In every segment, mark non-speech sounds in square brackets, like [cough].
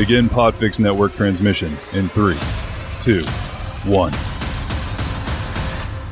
Begin Podfix Network transmission in three, two, one.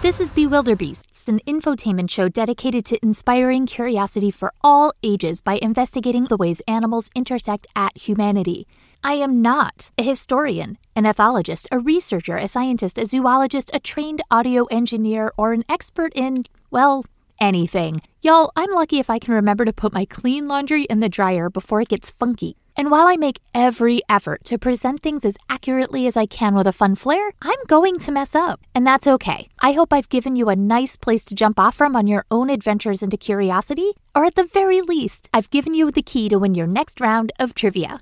This is Bewilderbeasts, an infotainment show dedicated to inspiring curiosity for all ages by investigating the ways animals intersect at humanity. I am not a historian, an ethologist, a researcher, a scientist, a zoologist, a trained audio engineer, or an expert in, well, anything. Y'all, I'm lucky if I can remember to put my clean laundry in the dryer before it gets funky. And while I make every effort to present things as accurately as I can with a fun flair, I'm going to mess up. And that's okay. I hope I've given you a nice place to jump off from on your own adventures into curiosity, or at the very least, I've given you the key to win your next round of trivia.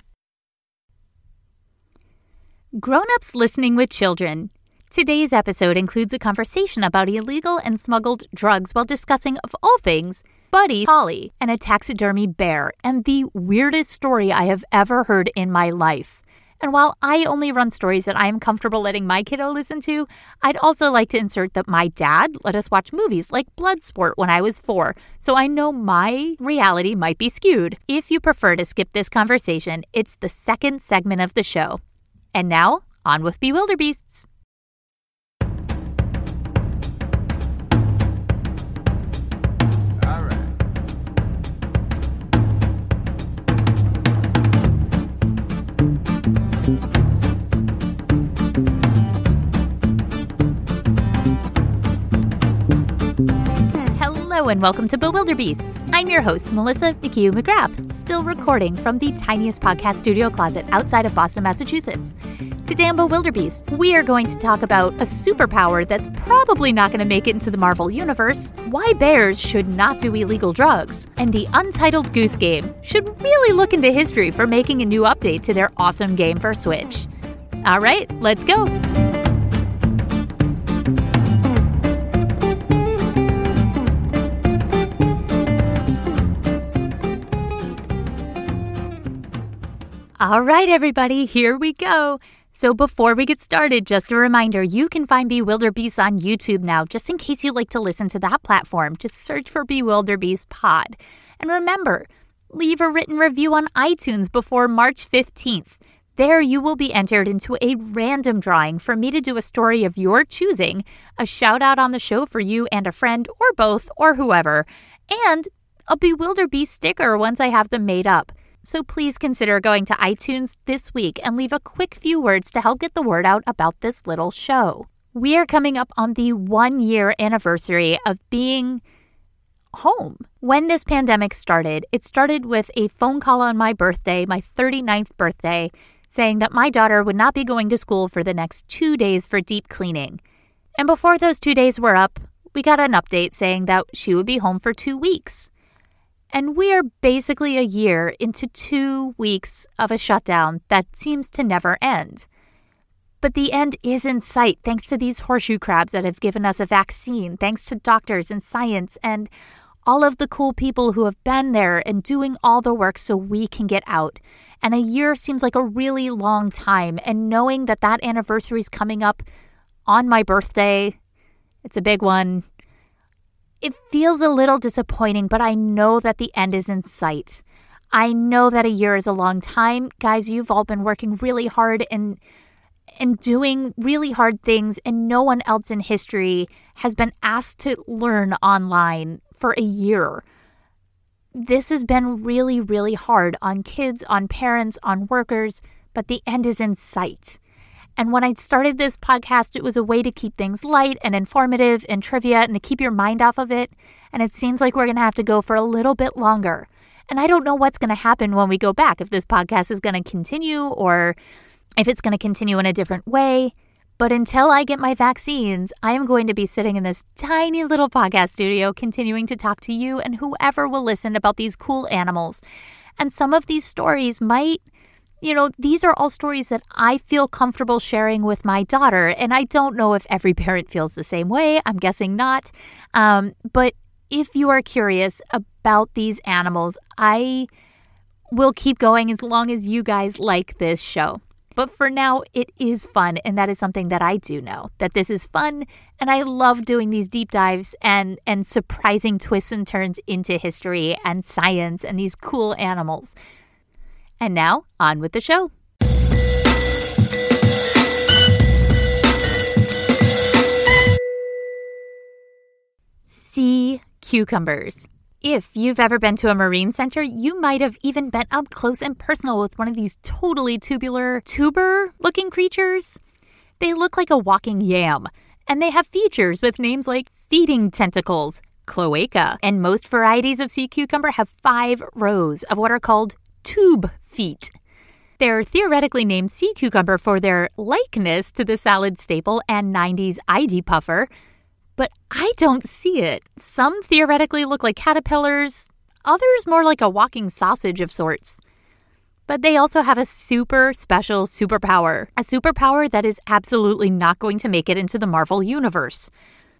Grown ups listening with children. Today's episode includes a conversation about illegal and smuggled drugs while discussing, of all things, Buddy Holly and a taxidermy bear, and the weirdest story I have ever heard in my life. And while I only run stories that I am comfortable letting my kiddo listen to, I'd also like to insert that my dad let us watch movies like Bloodsport when I was four, so I know my reality might be skewed. If you prefer to skip this conversation, it's the second segment of the show. And now, on with Bewilderbeasts. And welcome to Bewilderbeasts. I'm your host, Melissa McHugh McGrath, still recording from the tiniest podcast studio closet outside of Boston, Massachusetts. Today on Bewilderbeasts, we are going to talk about a superpower that's probably not going to make it into the Marvel Universe, why bears should not do illegal drugs, and the Untitled Goose Game should really look into history for making a new update to their awesome game for Switch. All right, let's go. All right, everybody, here we go. So, before we get started, just a reminder you can find Bewilderbeast on YouTube now, just in case you like to listen to that platform. Just search for Bewilderbeast Pod. And remember, leave a written review on iTunes before March 15th. There, you will be entered into a random drawing for me to do a story of your choosing, a shout out on the show for you and a friend, or both, or whoever, and a Bewilderbeast sticker once I have them made up. So please consider going to iTunes this week and leave a quick few words to help get the word out about this little show. We are coming up on the one year anniversary of being home. When this pandemic started, it started with a phone call on my birthday, my 39th birthday, saying that my daughter would not be going to school for the next two days for deep cleaning. And before those two days were up, we got an update saying that she would be home for two weeks. And we are basically a year into two weeks of a shutdown that seems to never end. But the end is in sight thanks to these horseshoe crabs that have given us a vaccine, thanks to doctors and science and all of the cool people who have been there and doing all the work so we can get out. And a year seems like a really long time. And knowing that that anniversary is coming up on my birthday, it's a big one. It feels a little disappointing, but I know that the end is in sight. I know that a year is a long time. Guys, you've all been working really hard and and doing really hard things and no one else in history has been asked to learn online for a year. This has been really really hard on kids, on parents, on workers, but the end is in sight. And when I started this podcast, it was a way to keep things light and informative and trivia and to keep your mind off of it. And it seems like we're going to have to go for a little bit longer. And I don't know what's going to happen when we go back, if this podcast is going to continue or if it's going to continue in a different way. But until I get my vaccines, I am going to be sitting in this tiny little podcast studio continuing to talk to you and whoever will listen about these cool animals. And some of these stories might you know, these are all stories that I feel comfortable sharing with my daughter. And I don't know if every parent feels the same way. I'm guessing not. Um, but if you are curious about these animals, I will keep going as long as you guys like this show. But for now, it is fun. And that is something that I do know that this is fun. And I love doing these deep dives and, and surprising twists and turns into history and science and these cool animals. And now, on with the show. Sea cucumbers. If you've ever been to a marine center, you might have even been up close and personal with one of these totally tubular, tuber looking creatures. They look like a walking yam, and they have features with names like feeding tentacles, cloaca, and most varieties of sea cucumber have five rows of what are called tube feet. They're theoretically named sea cucumber for their likeness to the salad staple and 90s ID puffer, but I don't see it. Some theoretically look like caterpillars, others more like a walking sausage of sorts. But they also have a super special superpower, a superpower that is absolutely not going to make it into the Marvel Universe.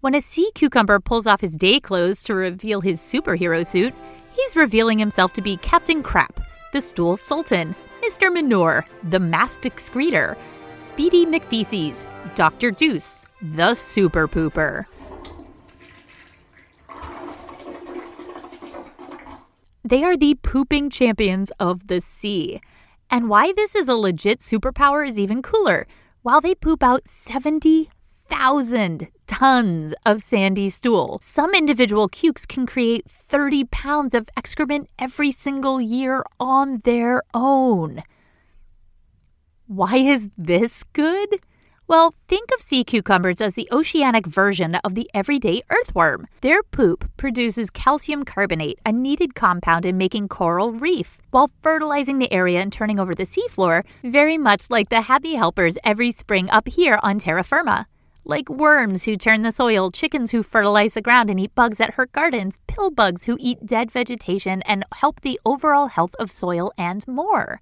When a sea cucumber pulls off his day clothes to reveal his superhero suit, he's revealing himself to be Captain Crap, the Stool Sultan, Mr. Manure, the Masked Excreter, Speedy McFeces, Dr. Deuce, the Super Pooper. They are the pooping champions of the sea. And why this is a legit superpower is even cooler. While they poop out 70,000 tons of sandy stool, some individual cukes can create 30 pounds of excrement every single year on their own. Why is this good? Well, think of sea cucumbers as the oceanic version of the everyday earthworm. Their poop produces calcium carbonate, a needed compound in making coral reef, while fertilizing the area and turning over the seafloor, very much like the happy helpers every spring up here on terra firma. Like worms who turn the soil, chickens who fertilize the ground and eat bugs that hurt gardens, pill bugs who eat dead vegetation and help the overall health of soil, and more.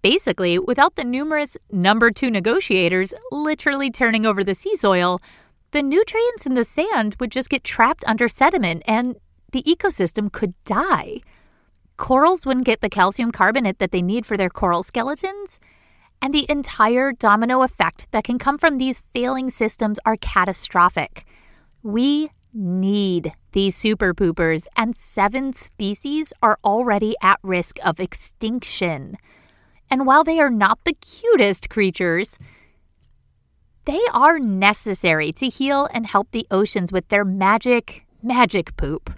Basically, without the numerous number two negotiators literally turning over the sea soil, the nutrients in the sand would just get trapped under sediment and the ecosystem could die. Corals wouldn't get the calcium carbonate that they need for their coral skeletons, and the entire domino effect that can come from these failing systems are catastrophic. We need these super poopers, and seven species are already at risk of extinction. And while they are not the cutest creatures, they are necessary to heal and help the oceans with their magic, magic poop.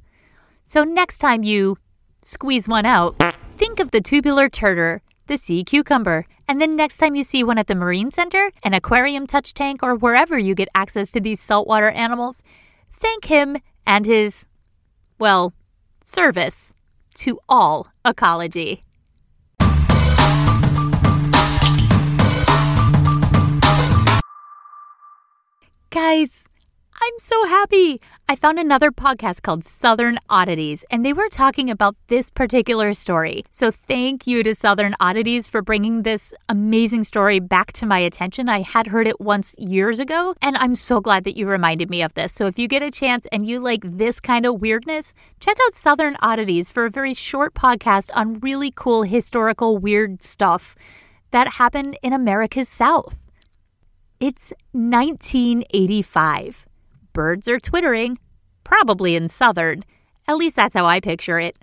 So next time you squeeze one out, think of the tubular turtle, the sea cucumber, and then next time you see one at the Marine Center, an aquarium touch tank, or wherever you get access to these saltwater animals, thank him and his, well, service to all ecology. Guys, I'm so happy. I found another podcast called Southern Oddities, and they were talking about this particular story. So, thank you to Southern Oddities for bringing this amazing story back to my attention. I had heard it once years ago, and I'm so glad that you reminded me of this. So, if you get a chance and you like this kind of weirdness, check out Southern Oddities for a very short podcast on really cool historical weird stuff that happened in America's South. It's 1985. Birds are twittering, probably in Southern. At least that's how I picture it.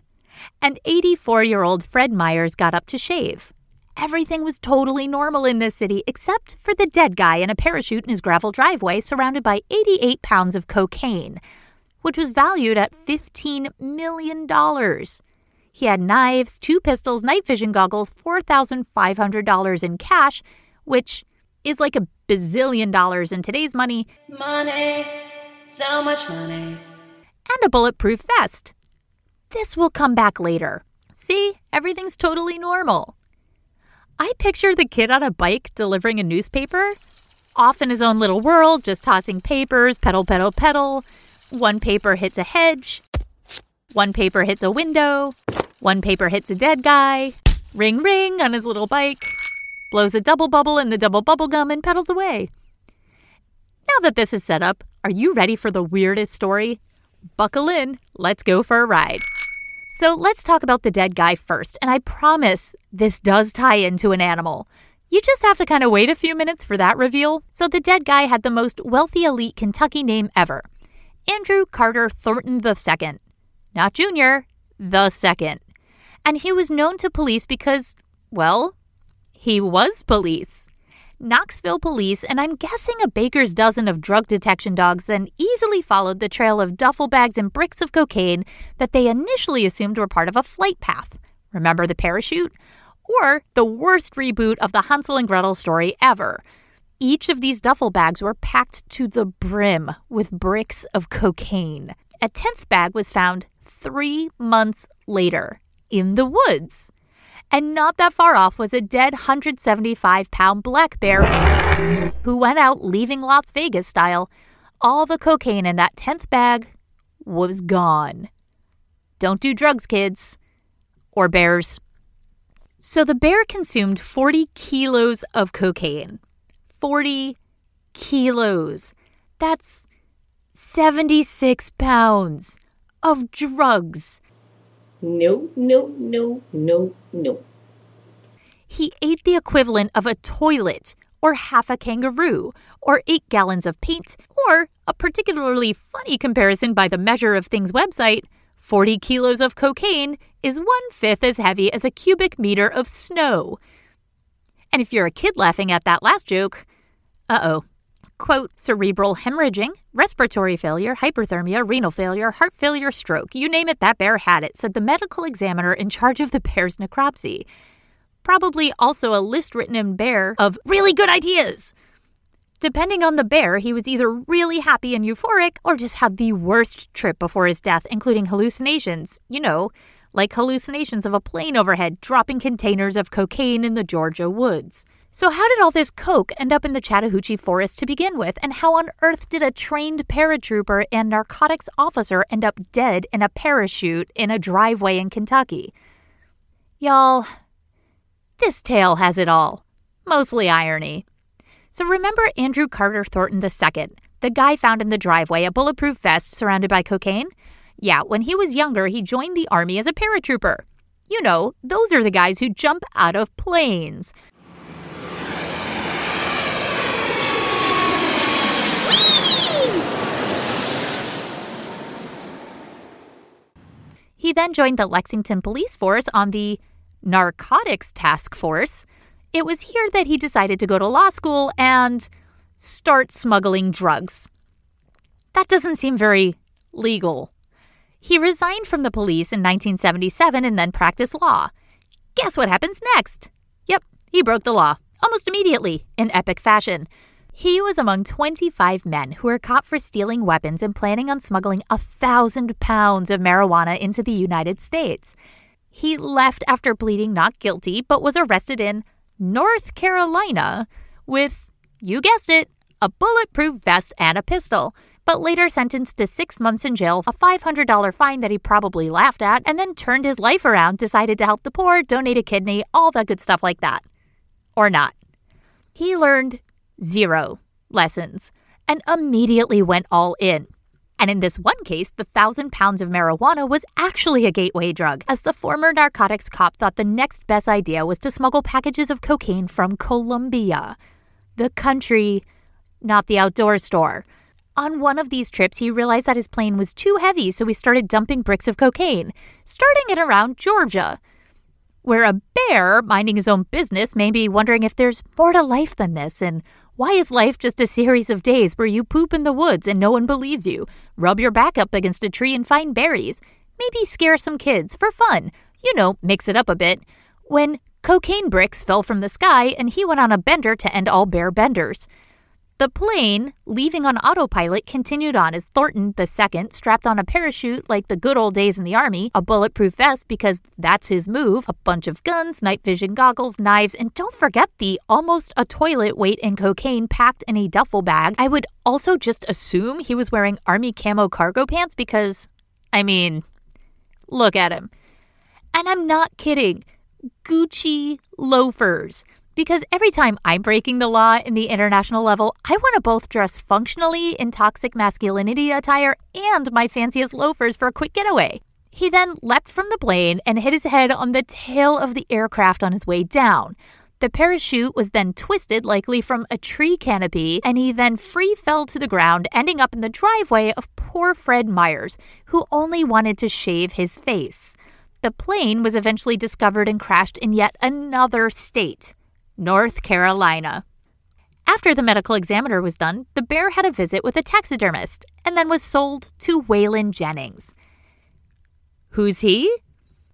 And 84 year old Fred Myers got up to shave. Everything was totally normal in this city except for the dead guy in a parachute in his gravel driveway surrounded by 88 pounds of cocaine, which was valued at $15 million. He had knives, two pistols, night vision goggles, $4,500 in cash, which is like a bazillion dollars in today's money. Money, so much money. And a bulletproof vest. This will come back later. See, everything's totally normal. I picture the kid on a bike delivering a newspaper, off in his own little world, just tossing papers, pedal, pedal, pedal. One paper hits a hedge, one paper hits a window, one paper hits a dead guy. Ring, ring on his little bike blows a double bubble in the double bubble gum, and pedals away. Now that this is set up, are you ready for the weirdest story? Buckle in, let's go for a ride. So let's talk about the dead guy first, and I promise this does tie into an animal. You just have to kind of wait a few minutes for that reveal. So the dead guy had the most wealthy elite Kentucky name ever Andrew Carter Thornton II. Not Junior, the second. And he was known to police because, well, he was police. Knoxville police, and I'm guessing a baker's dozen of drug detection dogs, then easily followed the trail of duffel bags and bricks of cocaine that they initially assumed were part of a flight path. Remember the parachute? Or the worst reboot of the Hansel and Gretel story ever. Each of these duffel bags were packed to the brim with bricks of cocaine. A tenth bag was found three months later in the woods. And not that far off was a dead 175 pound black bear who went out leaving Las Vegas style. All the cocaine in that 10th bag was gone. Don't do drugs, kids. Or bears. So the bear consumed 40 kilos of cocaine. 40 kilos. That's 76 pounds of drugs. No, no, no, no, no. He ate the equivalent of a toilet, or half a kangaroo, or eight gallons of paint, or a particularly funny comparison by the Measure of Things website 40 kilos of cocaine is one fifth as heavy as a cubic meter of snow. And if you're a kid laughing at that last joke, uh oh, quote, cerebral hemorrhaging, respiratory failure, hyperthermia, renal failure, heart failure, stroke. You name it, that bear had it, said the medical examiner in charge of the bear's necropsy. Probably also a list written in bear of really good ideas. Depending on the bear, he was either really happy and euphoric or just had the worst trip before his death, including hallucinations. You know, like hallucinations of a plane overhead dropping containers of cocaine in the Georgia woods. So, how did all this coke end up in the Chattahoochee Forest to begin with? And how on earth did a trained paratrooper and narcotics officer end up dead in a parachute in a driveway in Kentucky? Y'all, this tale has it all. Mostly irony. So, remember Andrew Carter Thornton II, the guy found in the driveway, a bulletproof vest surrounded by cocaine? Yeah, when he was younger, he joined the army as a paratrooper. You know, those are the guys who jump out of planes. He then joined the Lexington Police Force on the Narcotics Task Force. It was here that he decided to go to law school and start smuggling drugs. That doesn't seem very legal. He resigned from the police in 1977 and then practiced law. Guess what happens next? Yep, he broke the law almost immediately in epic fashion. He was among 25 men who were caught for stealing weapons and planning on smuggling a thousand pounds of marijuana into the United States. He left after pleading not guilty, but was arrested in North Carolina with, you guessed it, a bulletproof vest and a pistol, but later sentenced to six months in jail, a $500 fine that he probably laughed at, and then turned his life around, decided to help the poor, donate a kidney, all that good stuff like that. Or not. He learned zero lessons and immediately went all in. And in this one case, the thousand pounds of marijuana was actually a gateway drug, as the former narcotics cop thought the next best idea was to smuggle packages of cocaine from Colombia. The country, not the outdoor store. On one of these trips, he realized that his plane was too heavy, so he started dumping bricks of cocaine, starting at around Georgia where a bear minding his own business may be wondering if there's more to life than this and why is life just a series of days where you poop in the woods and no one believes you, rub your back up against a tree and find berries, maybe scare some kids for fun, you know, mix it up a bit, when cocaine bricks fell from the sky and he went on a bender to end all bear benders. The plane, leaving on autopilot, continued on as Thornton II strapped on a parachute like the good old days in the Army, a bulletproof vest because that's his move, a bunch of guns, night vision goggles, knives, and don't forget the almost a toilet weight in cocaine packed in a duffel bag. I would also just assume he was wearing Army camo cargo pants because, I mean, look at him. And I'm not kidding. Gucci loafers because every time I'm breaking the law in the international level, I want to both dress functionally in toxic masculinity attire and my fanciest loafers for a quick getaway. He then leapt from the plane and hit his head on the tail of the aircraft on his way down. The parachute was then twisted, likely from a tree canopy, and he then free fell to the ground, ending up in the driveway of poor Fred Myers, who only wanted to shave his face. The plane was eventually discovered and crashed in yet another state. North Carolina. After the medical examiner was done, the bear had a visit with a taxidermist and then was sold to Waylon Jennings. Who's he?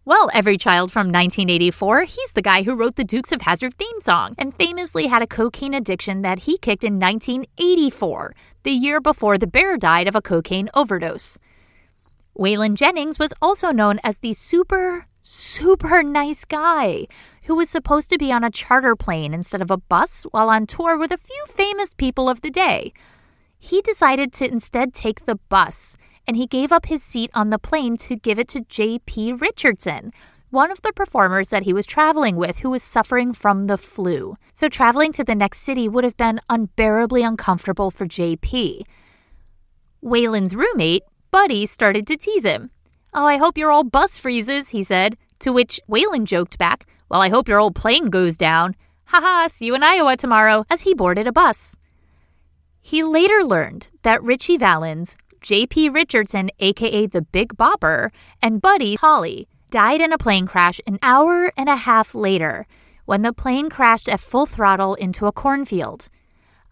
Well, every child from 1984, he's the guy who wrote the Dukes of Hazzard theme song and famously had a cocaine addiction that he kicked in 1984, the year before the bear died of a cocaine overdose. Waylon Jennings was also known as the super, super nice guy who was supposed to be on a charter plane instead of a bus while on tour with a few famous people of the day. He decided to instead take the bus and he gave up his seat on the plane to give it to J.P. Richardson, one of the performers that he was traveling with who was suffering from the flu. So traveling to the next city would have been unbearably uncomfortable for J.P. Waylon's roommate, Buddy, started to tease him. Oh, I hope your old bus freezes, he said, to which Waylon joked back, Well, I hope your old plane goes down. Ha ha, see you in Iowa tomorrow, as he boarded a bus. He later learned that Ritchie Valens, J.P. Richardson, aka the Big Bopper, and Buddy Holly died in a plane crash an hour and a half later when the plane crashed at full throttle into a cornfield.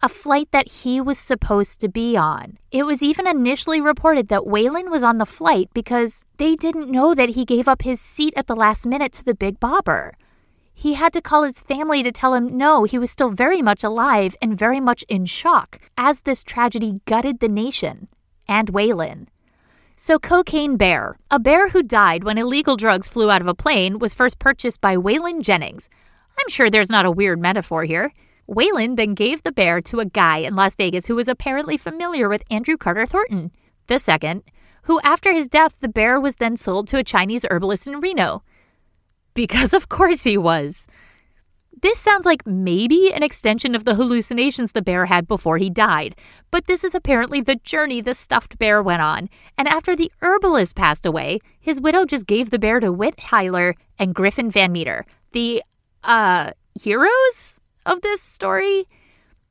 A flight that he was supposed to be on. It was even initially reported that Waylon was on the flight because they didn't know that he gave up his seat at the last minute to the Big Bopper. He had to call his family to tell him no, he was still very much alive and very much in shock as this tragedy gutted the nation and Waylon. So, Cocaine Bear, a bear who died when illegal drugs flew out of a plane, was first purchased by Waylon Jennings. I'm sure there's not a weird metaphor here. Waylon then gave the bear to a guy in Las Vegas who was apparently familiar with Andrew Carter Thornton, the second, who after his death, the bear was then sold to a Chinese herbalist in Reno. Because of course he was. This sounds like maybe an extension of the hallucinations the bear had before he died, but this is apparently the journey the stuffed bear went on. And after the herbalist passed away, his widow just gave the bear to Whit Hiler and Griffin Van Meter, the, uh, heroes of this story.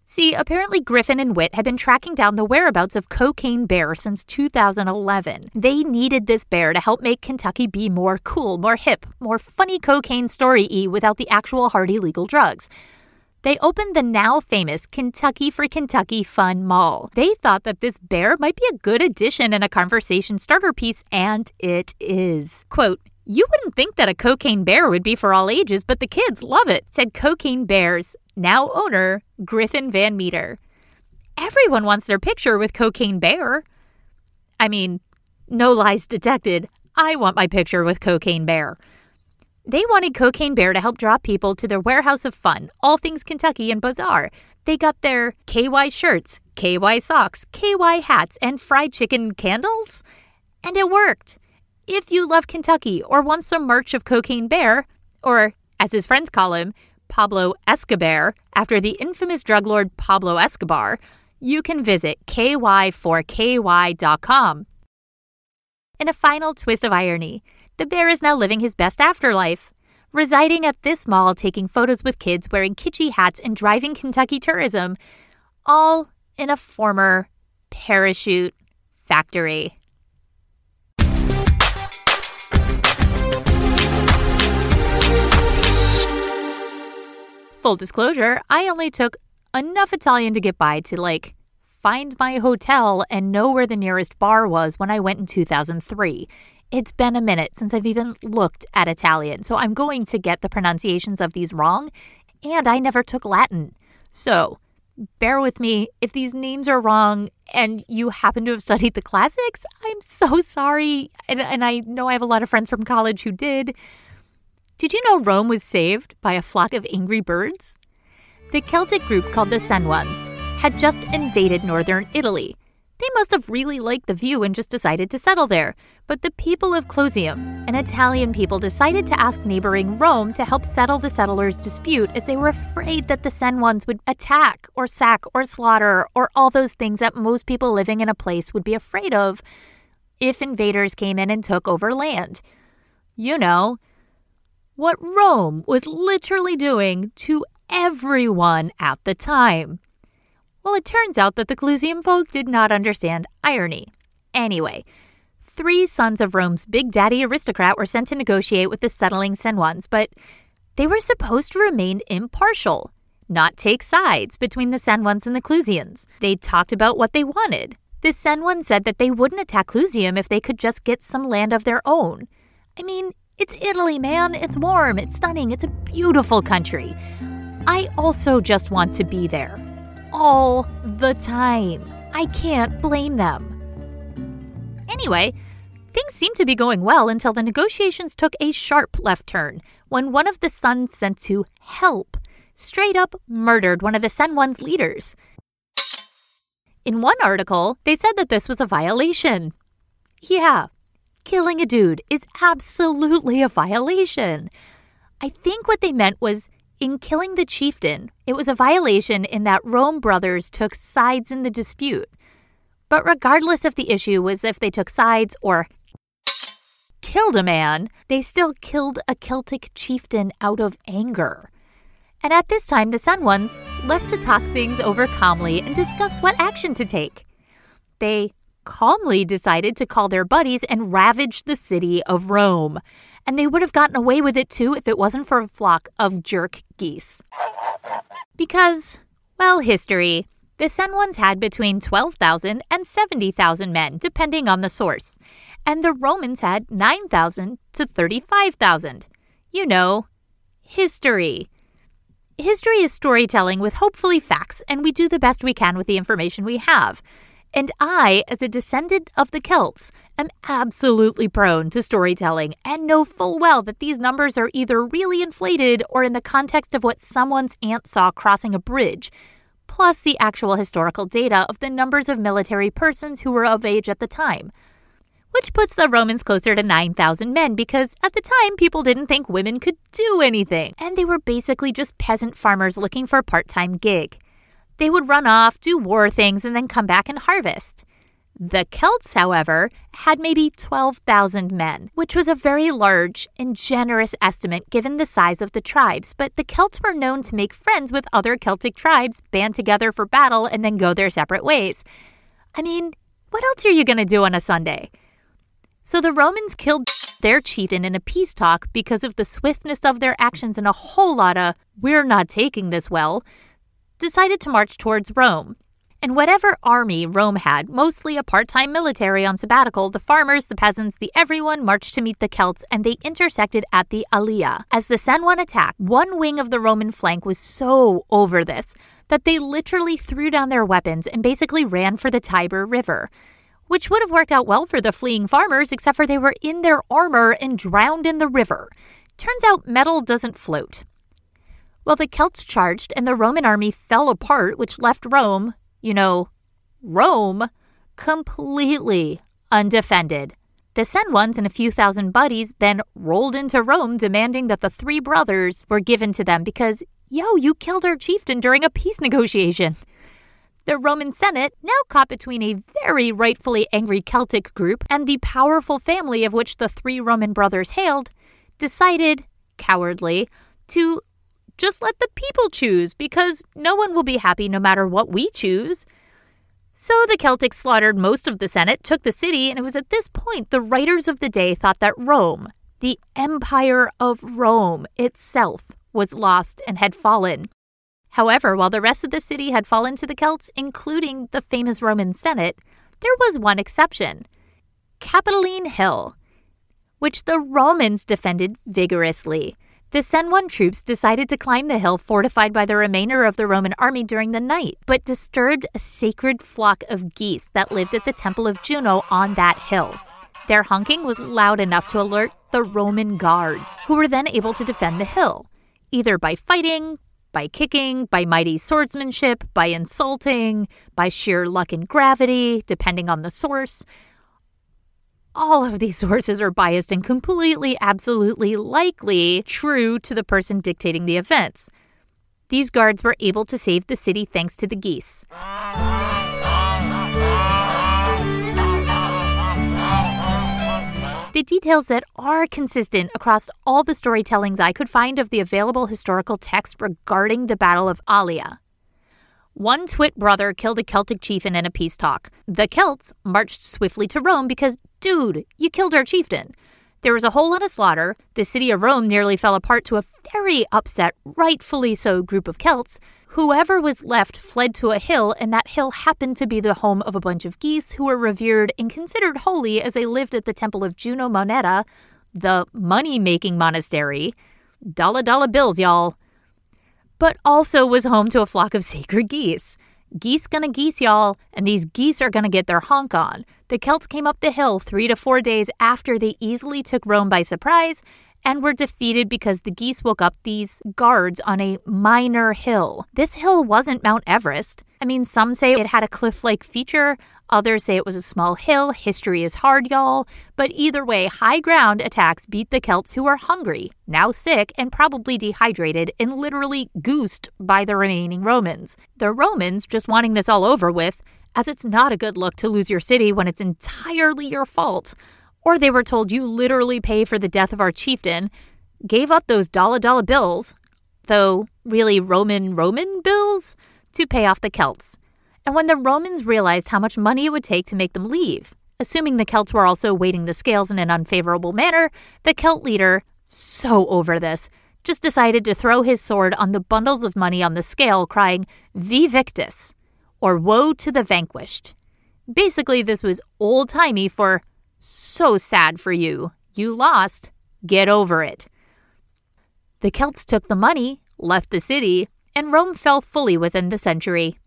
See, apparently Griffin and Whit had been tracking down the whereabouts of Cocaine Bear since 2011. They needed this bear to help make Kentucky be more cool, more hip, more funny cocaine story y without the actual hard illegal drugs. They opened the now famous Kentucky for Kentucky Fun Mall. They thought that this bear might be a good addition and a conversation starter piece, and it is. Quote, you wouldn't think that a cocaine bear would be for all ages, but the kids love it, said Cocaine Bears now owner Griffin Van Meter. Everyone wants their picture with Cocaine Bear. I mean, no lies detected. I want my picture with Cocaine Bear. They wanted Cocaine Bear to help draw people to their warehouse of fun, all things Kentucky and Bazaar. They got their KY shirts, KY socks, KY hats, and fried chicken candles. And it worked. If you love Kentucky or want some merch of Cocaine Bear, or as his friends call him, Pablo Escobar, after the infamous drug lord Pablo Escobar, you can visit ky4ky.com. In a final twist of irony, the bear is now living his best afterlife, residing at this mall, taking photos with kids, wearing kitschy hats, and driving Kentucky tourism, all in a former parachute factory. Full disclosure, I only took enough Italian to get by to like find my hotel and know where the nearest bar was when I went in 2003. It's been a minute since I've even looked at Italian, so I'm going to get the pronunciations of these wrong, and I never took Latin. So, bear with me if these names are wrong and you happen to have studied the classics. I'm so sorry. And, and I know I have a lot of friends from college who did. Did you know Rome was saved by a flock of angry birds? The Celtic group called the Senones had just invaded northern Italy. They must have really liked the view and just decided to settle there. But the people of Clusium, an Italian people, decided to ask neighboring Rome to help settle the settlers' dispute as they were afraid that the Senones would attack or sack or slaughter or all those things that most people living in a place would be afraid of if invaders came in and took over land. You know, what Rome was literally doing to everyone at the time. Well, it turns out that the Clusium folk did not understand irony. Anyway, three sons of Rome's big daddy aristocrat were sent to negotiate with the settling Senones, but they were supposed to remain impartial. not take sides between the Senones and the Clusians. They talked about what they wanted. The Senones said that they wouldn't attack Clusium if they could just get some land of their own. I mean, it's Italy, man. It's warm, it's stunning, it's a beautiful country. I also just want to be there. All the time. I can't blame them. Anyway, things seemed to be going well until the negotiations took a sharp left turn when one of the sons sent to help straight up murdered one of the Senones' leaders. In one article, they said that this was a violation. Yeah, killing a dude is absolutely a violation. I think what they meant was in killing the chieftain, it was a violation in that Rome brothers took sides in the dispute. But regardless if the issue was if they took sides or killed a man, they still killed a Celtic chieftain out of anger. And at this time, the Senones left to talk things over calmly and discuss what action to take. They calmly decided to call their buddies and ravage the city of Rome. And they would have gotten away with it too if it wasn't for a flock of jerk geese. Because, well, history. The Senones had between 12,000 and 70,000 men, depending on the source, and the Romans had 9,000 to 35,000. You know, history. History is storytelling with hopefully facts, and we do the best we can with the information we have. And I, as a descendant of the Celts, am absolutely prone to storytelling and know full well that these numbers are either really inflated or in the context of what someone's aunt saw crossing a bridge, plus the actual historical data of the numbers of military persons who were of age at the time. Which puts the Romans closer to 9,000 men because at the time people didn't think women could do anything, and they were basically just peasant farmers looking for a part time gig. They would run off, do war things, and then come back and harvest. The Celts, however, had maybe 12,000 men, which was a very large and generous estimate given the size of the tribes. But the Celts were known to make friends with other Celtic tribes, band together for battle, and then go their separate ways. I mean, what else are you going to do on a Sunday? So the Romans killed their chieftain in a peace talk because of the swiftness of their actions and a whole lot of, we're not taking this well decided to march towards Rome. And whatever army Rome had, mostly a part time military on sabbatical, the farmers, the peasants, the everyone marched to meet the Celts and they intersected at the Allia. As the Senwan attacked, one wing of the Roman flank was so over this that they literally threw down their weapons and basically ran for the Tiber River. Which would have worked out well for the fleeing farmers, except for they were in their armor and drowned in the river. Turns out metal doesn't float. Well, the Celts charged and the Roman army fell apart, which left Rome, you know, Rome, completely undefended. The Senones and a few thousand buddies then rolled into Rome demanding that the three brothers were given to them because, yo, you killed our chieftain during a peace negotiation. The Roman Senate, now caught between a very rightfully angry Celtic group and the powerful family of which the three Roman brothers hailed, decided, cowardly, to just let the people choose because no one will be happy no matter what we choose. So the Celtics slaughtered most of the Senate, took the city, and it was at this point the writers of the day thought that Rome, the Empire of Rome itself, was lost and had fallen. However, while the rest of the city had fallen to the Celts, including the famous Roman Senate, there was one exception Capitoline Hill, which the Romans defended vigorously. The Senone troops decided to climb the hill fortified by the remainder of the Roman army during the night, but disturbed a sacred flock of geese that lived at the Temple of Juno on that hill. Their honking was loud enough to alert the Roman guards, who were then able to defend the hill, either by fighting, by kicking, by mighty swordsmanship, by insulting, by sheer luck and gravity, depending on the source all of these [laughs] sources are biased and completely, absolutely likely true to the person dictating the events. These guards were able to save the city thanks to the geese. The details that are consistent across all the storytellings I could find of the available historical text regarding the Battle of Allia. One Twit brother killed a Celtic chieftain in a peace talk. The Celts marched swiftly to Rome because, dude, you killed our chieftain. There was a whole lot of slaughter. The city of Rome nearly fell apart to a very upset, rightfully so, group of Celts. Whoever was left fled to a hill, and that hill happened to be the home of a bunch of geese who were revered and considered holy as they lived at the temple of Juno Moneta, the money making monastery. Dollar dollar bills, y'all. But also was home to a flock of sacred geese. Geese gonna geese, y'all, and these geese are gonna get their honk on. The Celts came up the hill three to four days after they easily took Rome by surprise and were defeated because the geese woke up these guards on a minor hill. This hill wasn't Mount Everest. I mean, some say it had a cliff like feature, others say it was a small hill. History is hard, y'all. But either way, high ground attacks beat the Celts who were hungry, now sick, and probably dehydrated and literally goosed by the remaining Romans. The Romans, just wanting this all over with, as it's not a good look to lose your city when it's entirely your fault, or they were told you literally pay for the death of our chieftain, gave up those dollar dollar bills, though really Roman Roman bills, to pay off the Celts. And when the Romans realized how much money it would take to make them leave, assuming the Celts were also weighting the scales in an unfavorable manner, the Celt leader, so over this, just decided to throw his sword on the bundles of money on the scale, crying, Vae Victis, or Woe to the Vanquished. Basically, this was old timey for so sad for you. You lost. Get over it. The Celts took the money, left the city, and Rome fell fully within the century.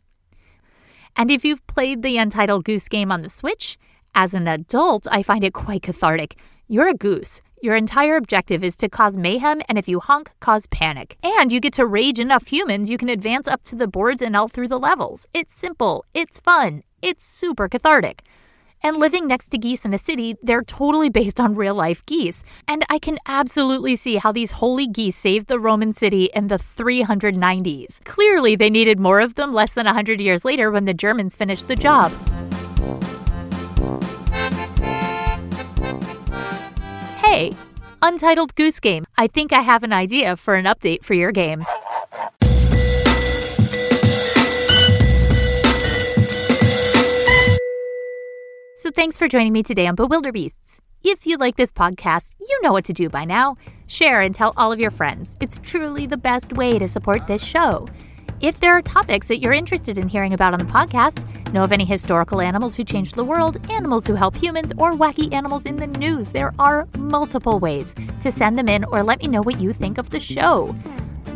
And if you've played the Untitled Goose Game on the Switch, as an adult, I find it quite cathartic. You're a goose. Your entire objective is to cause mayhem, and if you honk, cause panic. And you get to rage enough humans, you can advance up to the boards and out through the levels. It's simple, it's fun, it's super cathartic. And living next to geese in a city, they're totally based on real life geese. And I can absolutely see how these holy geese saved the Roman city in the 390s. Clearly, they needed more of them less than 100 years later when the Germans finished the job. Hey, Untitled Goose Game. I think I have an idea for an update for your game. So thanks for joining me today on Bewilderbeasts. If you like this podcast, you know what to do by now. Share and tell all of your friends. It's truly the best way to support this show. If there are topics that you're interested in hearing about on the podcast, know of any historical animals who changed the world, animals who help humans, or wacky animals in the news, there are multiple ways to send them in or let me know what you think of the show.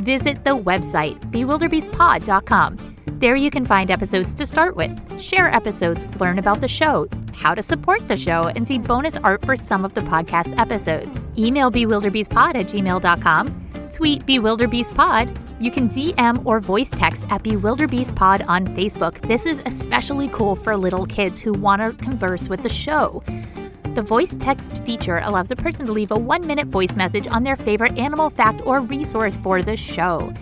Visit the website, bewilderbeastpod.com. There you can find episodes to start with, share episodes, learn about the show, how to support the show, and see bonus art for some of the podcast episodes. Email bewilderbeastpod at gmail.com, tweet bewilderbeastpod. You can DM or voice text at bewilderbeastpod on Facebook. This is especially cool for little kids who want to converse with the show. The voice text feature allows a person to leave a one minute voice message on their favorite animal fact or resource for the show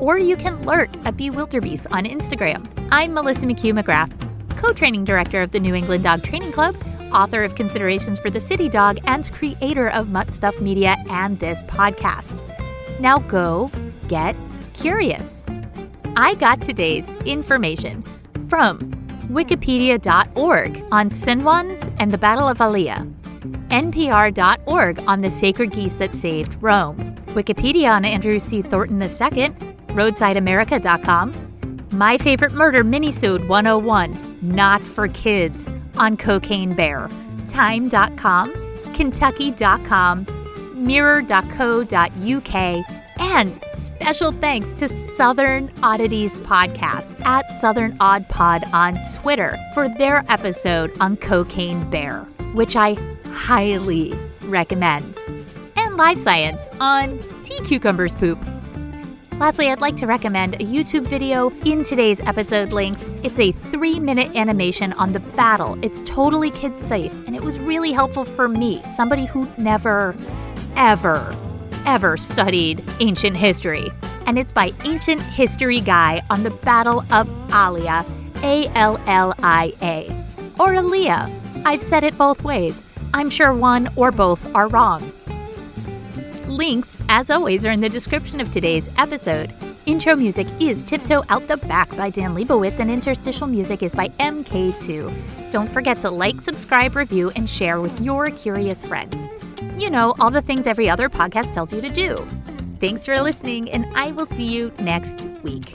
or you can lurk at Bewilderbeast on Instagram. I'm Melissa McHugh McGrath, co training director of the New England Dog Training Club, author of Considerations for the City Dog, and creator of Mutt Stuff Media and this podcast. Now go get curious. I got today's information from wikipedia.org on Senones and the Battle of Alea, npr.org on the sacred geese that saved Rome, Wikipedia on Andrew C. Thornton II, roadsideamerica.com, My Favorite Murder Minisode 101, Not for Kids, on Cocaine Bear, Time.com, Kentucky.com, Mirror.co.uk, and special thanks to Southern Oddities Podcast at Southern Odd Pod on Twitter for their episode on Cocaine Bear, which I highly recommend. And Live Science on Sea Cucumbers Poop. Lastly, I'd like to recommend a YouTube video in today's episode links. It's a three minute animation on the battle. It's totally kid safe, and it was really helpful for me, somebody who never, ever, ever studied ancient history. And it's by Ancient History Guy on the Battle of Allia, A L L I A, or Alea. I've said it both ways. I'm sure one or both are wrong. Links, as always, are in the description of today's episode. Intro music is Tiptoe Out the Back by Dan Lebowitz, and interstitial music is by MK2. Don't forget to like, subscribe, review, and share with your curious friends. You know, all the things every other podcast tells you to do. Thanks for listening, and I will see you next week.